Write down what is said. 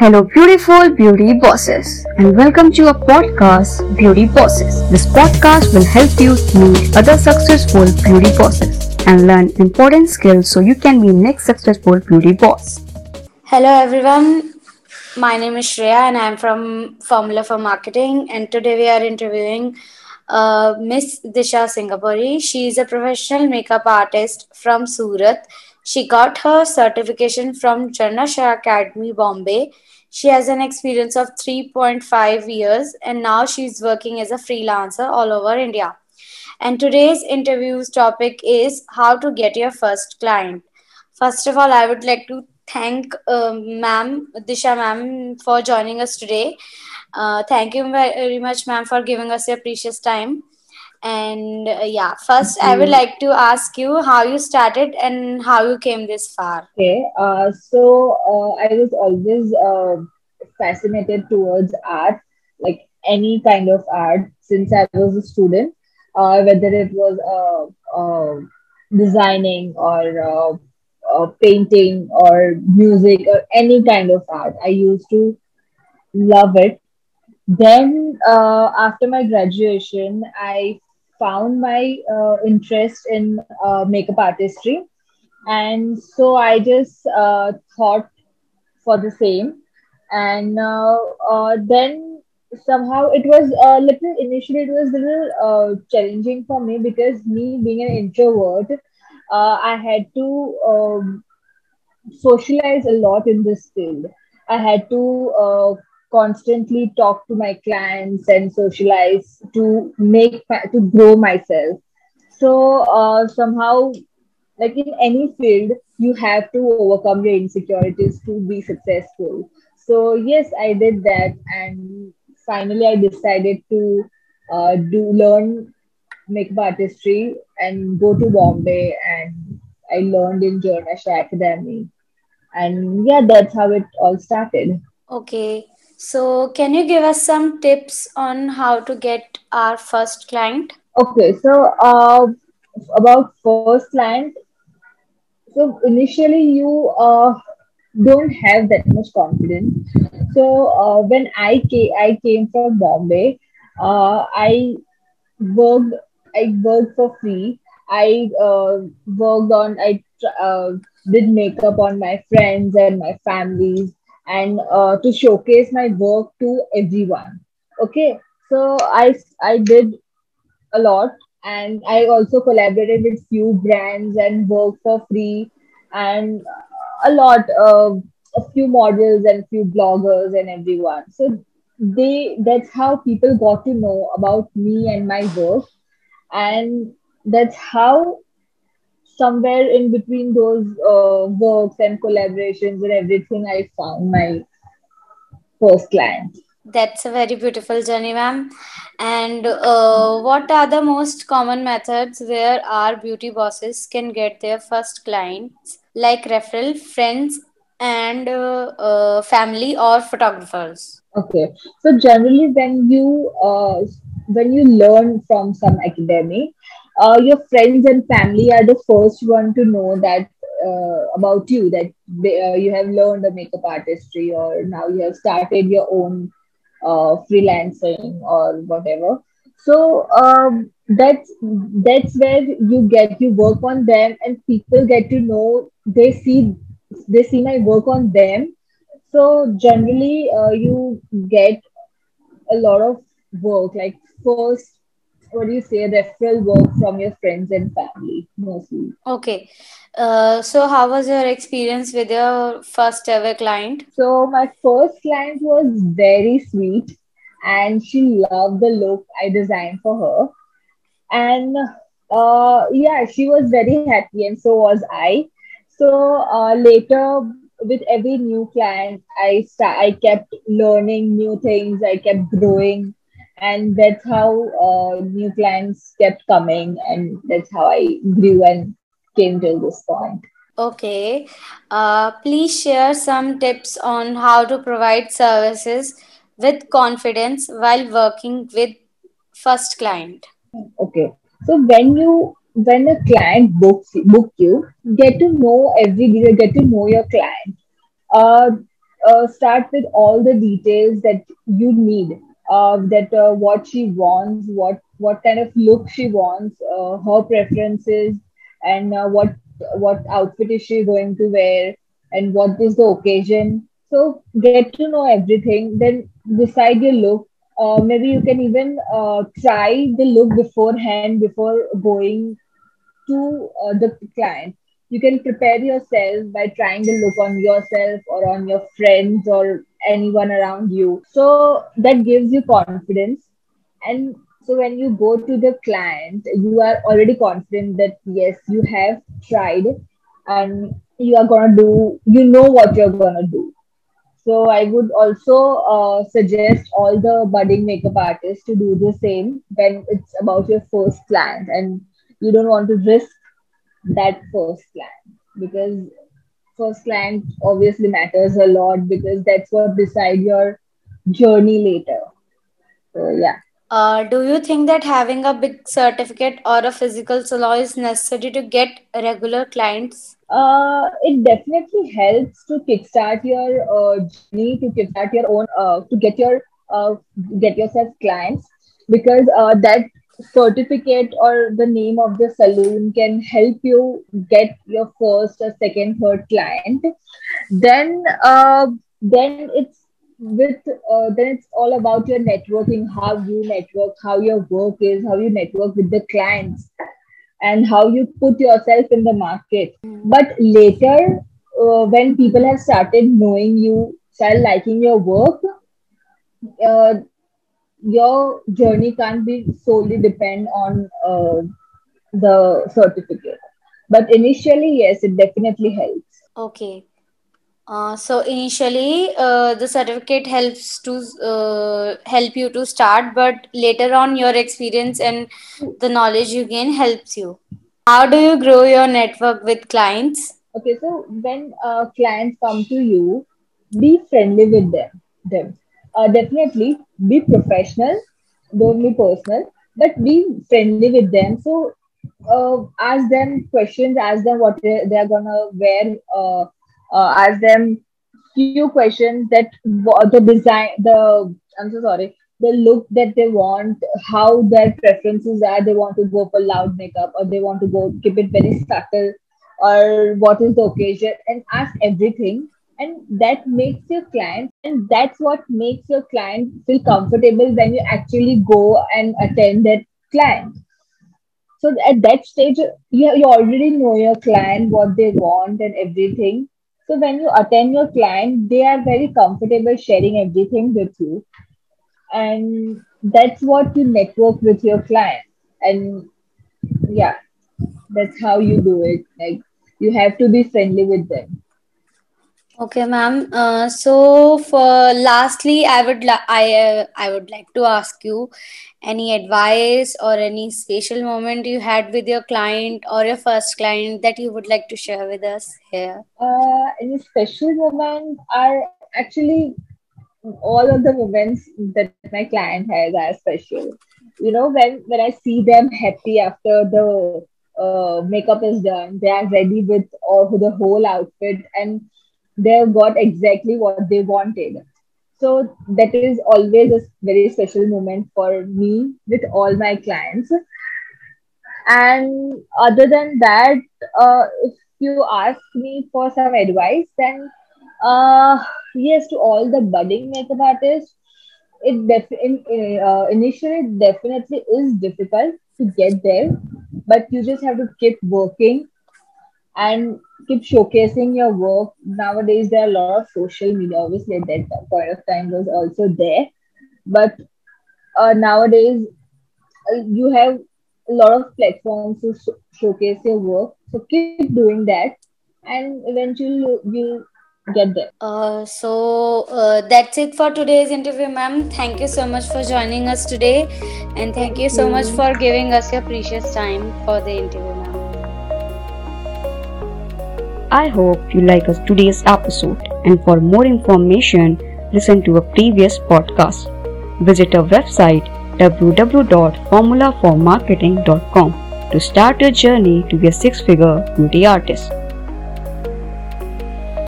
Hello, beautiful beauty bosses, and welcome to our podcast, Beauty Bosses. This podcast will help you meet other successful beauty bosses and learn important skills so you can be next successful beauty boss. Hello, everyone. My name is Shreya, and I'm from Formula for Marketing. And today we are interviewing uh, Miss Disha Singapuri. She is a professional makeup artist from Surat. She got her certification from Jarna Shah Academy, Bombay she has an experience of 3.5 years and now she's working as a freelancer all over India. And today's interview's topic is how to get your first client. First of all, I would like to thank uh, ma'am, Disha ma'am, for joining us today. Uh, thank you very much, ma'am, for giving us your precious time. And uh, yeah, first I would like to ask you how you started and how you came this far. Okay, uh, so uh, I was always uh, fascinated towards art, like any kind of art, since I was a student, uh, whether it was uh, uh, designing or painting or music or any kind of art. I used to love it. Then, after my graduation, I found my uh, interest in uh, makeup artistry. And so i just uh, thought for the same. And uh, uh, then somehow it was a little initially it was a little uh, challenging for me because me being an introvert i had to um, socialize a lot in this field. I had to constantly talk to my clients and socialize to make to grow myself. So uh, somehow like in any field you have to overcome your insecurities to be successful. So yes i did that and finally i decided to uh, do learn makeup artistry and go to bombay and i learned in Jarna Shah academy. And yeah that's how it all started. Okay so, can you give us some tips on how to get our first client? Okay, so uh, about first client, so initially you uh, don't have that much confidence. So uh, when I came, I came from Bombay, uh, I worked, I worked for free. I uh, worked on, I uh, did makeup on my friends and my families and uh, to showcase my work to everyone. Okay so i i did a lot and i also collaborated with few brands and worked for free and a lot of a few models and few bloggers and everyone. So they that's how people got to know about me and my work and that's how somewhere in between those uh, works and collaborations and everything, I found my first client. That's a very beautiful journey, ma'am. And uh, what are the most common methods where our beauty bosses can get their first clients, like referral, friends, and uh, uh, family or photographers? Okay, so generally, when you uh, when you learn from some academy, uh, your friends and family are the first one to know that uh, about you that they, uh, you have learned a makeup artistry or now you have started your own uh, freelancing or whatever. So um, that's that's where you get you work on them and people get to know they see they see my work on them. So generally uh, you get a lot of work like first what do you say? Referral work from your friends and family mostly. Okay. Uh, so how was your experience with your first ever client? So my first client was very sweet and she loved the look i designed for her. And uh, yeah she was very happy and so was i. So uh, later with every new client i st- i kept learning new things i kept growing and that's how uh, new clients kept coming and that's how i grew and came till this point. Okay. Uh, please share some tips on how to provide services with confidence while working with first client. Okay. So when you when a client books book you get to know every get to know your client. Uh, uh, start with all the details that you need. Uh, that uh, what she wants, what what kind of look she wants, uh, her preferences, and uh, what what outfit is she going to wear, and what is the occasion. So get to know everything. Then decide your look. Uh, maybe you can even uh, try the look beforehand before going to the client you can prepare yourself by trying to look on yourself or on your friends or anyone around you. So that gives you confidence. And so when you go to the client you are already confident that yes you have tried and you are going to do you know what you're going to do. So i would also uh, suggest all the budding makeup artists to do the same when it's about your first client and you don't want to risk that first client because first client obviously matters a lot because that's what decide your journey later so yeah uh, do you think that having a big certificate or a physical salon is necessary to get regular clients? Uh, it definitely helps to kickstart your uh, journey, to kickstart your own, uh, to get your uh, get yourself clients because uh, that certificate or the name of the saloon can help you get your first or second third client. Then uh, then it's with uh, then it's all about your networking how you network how your work is how you network with the clients and how you put yourself in the market. But later uh, when people have started knowing you start liking your work uh, your journey can't be solely depend on uh, the certificate. But initially yes it definitely helps. Okay. Uh, so initially uh, the certificate helps to uh, help you to start but later on your experience and the knowledge you gain helps you. How do you grow your network with clients? Okay so when uh, clients come to you be friendly with them them uh, definitely be professional, don't be personal, but be friendly with them. So uh, ask them questions, ask them what they're gonna wear, uh, uh, ask them few questions that the design, the I'm so sorry, the look that they want, how their preferences are. They want to go for loud makeup or they want to go keep it very subtle, or what is the occasion, and ask everything and that makes your client and that's what makes your client feel comfortable when you actually go and attend that client. So at that stage you, you already know your client what they want and everything. So when you attend your client they are very comfortable sharing everything with you. And that's what you network with your client. And yeah that's how you do it. Like you have to be friendly with them Okay, ma'am. Uh, so, for lastly, I would I uh, I would like to ask you any advice or any special moment you had with your client or your first client that you would like to share with us here. Uh, any special moment are actually all of the moments that my client has are special. You know, when when I see them happy after the uh, makeup is done, they are ready with all the whole outfit and they have got exactly what they wanted. So that is always a very special moment for me with all my clients. And other than that, uh, if you ask me for some advice, then uh, yes, to all the budding makeup artists, it def- in, uh, initially definitely is difficult to get there, but you just have to keep working and keep showcasing your work. Nowadays, there are a lot of social media. Obviously, at that point of time was also there, but uh, nowadays uh, you have a lot of platforms to sh- showcase your work. So keep doing that, and eventually you'll get there. Uh, so uh, that's it for today's interview, ma'am. Thank you so much for joining us today, and thank you so much for giving us your precious time for the interview, ma'am. I hope you like us today's episode and for more information listen to a previous podcast. Visit our website www.formulaformarketing.com to start your journey to be a six-figure beauty artist.